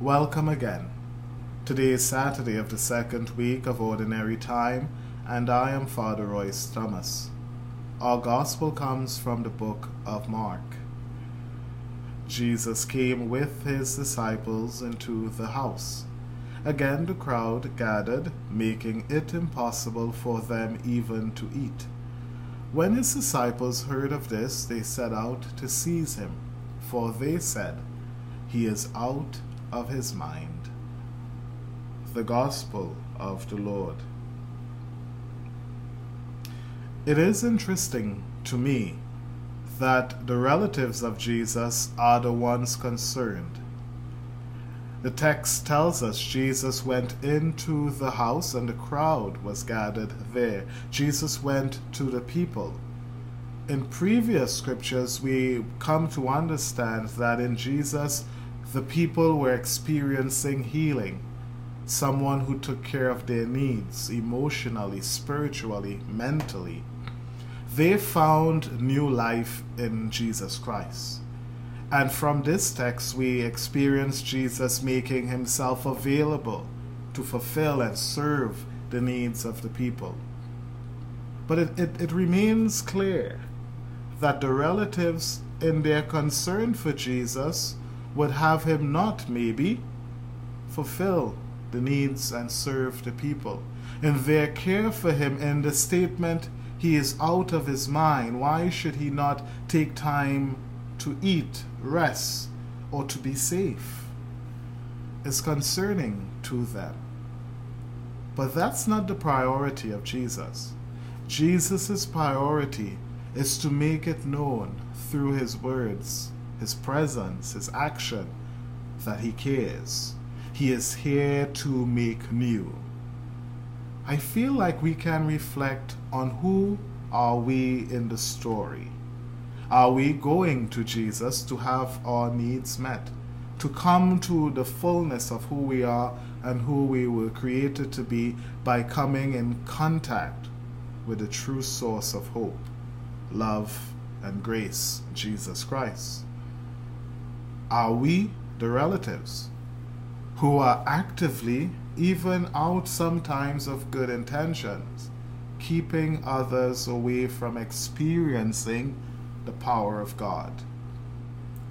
Welcome again. Today is Saturday of the second week of Ordinary Time, and I am Father Royce Thomas. Our Gospel comes from the book of Mark. Jesus came with his disciples into the house. Again the crowd gathered, making it impossible for them even to eat. When his disciples heard of this, they set out to seize him, for they said, He is out of his mind. The Gospel of the Lord. It is interesting to me that the relatives of Jesus are the ones concerned. The text tells us Jesus went into the house and the crowd was gathered there. Jesus went to the people. In previous scriptures, we come to understand that in Jesus, the people were experiencing healing. Someone who took care of their needs emotionally, spiritually, mentally. They found new life in Jesus Christ. And from this text, we experience Jesus making himself available to fulfill and serve the needs of the people. But it, it, it, remains clear that the relatives, in their concern for Jesus, would have him not maybe fulfill the needs and serve the people. In their care for him, in the statement, he is out of his mind, why should he not take time to eat, rest, or to be safe? Is concerning to them. But that's not the priority of Jesus. Jesus' priority is to make it known through his words, his presence, his action, that he cares. He is here to make new. I feel like we can reflect on who are we in the story. Are we going to Jesus to have our needs met? To come to the fullness of who we are and who we were created to be by coming in contact with the true source of hope, love, and grace, Jesus Christ? Are we the relatives who are actively, even out sometimes of good intentions, keeping others away from experiencing the power of God?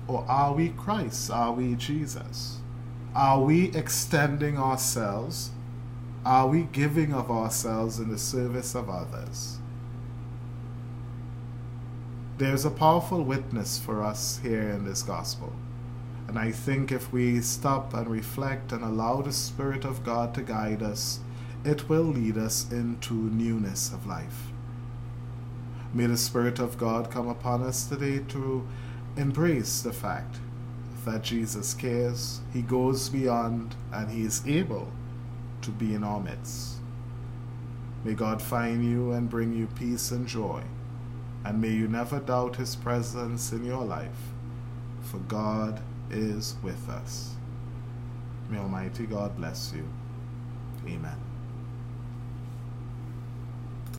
Or are we Christ? Are we Jesus? Are we extending ourselves? Are we giving of ourselves in the service of others? There's a powerful witness for us here in this gospel. And I think if we stop and reflect and allow the Spirit of God to guide us, it will lead us into newness of life. May the Spirit of God come upon us today to embrace the fact that Jesus cares, He goes beyond, and He is able to be in our midst. May God find you and bring you peace and joy, and may you never doubt His presence in your life, for God is with us. May Almighty God bless you. Amen.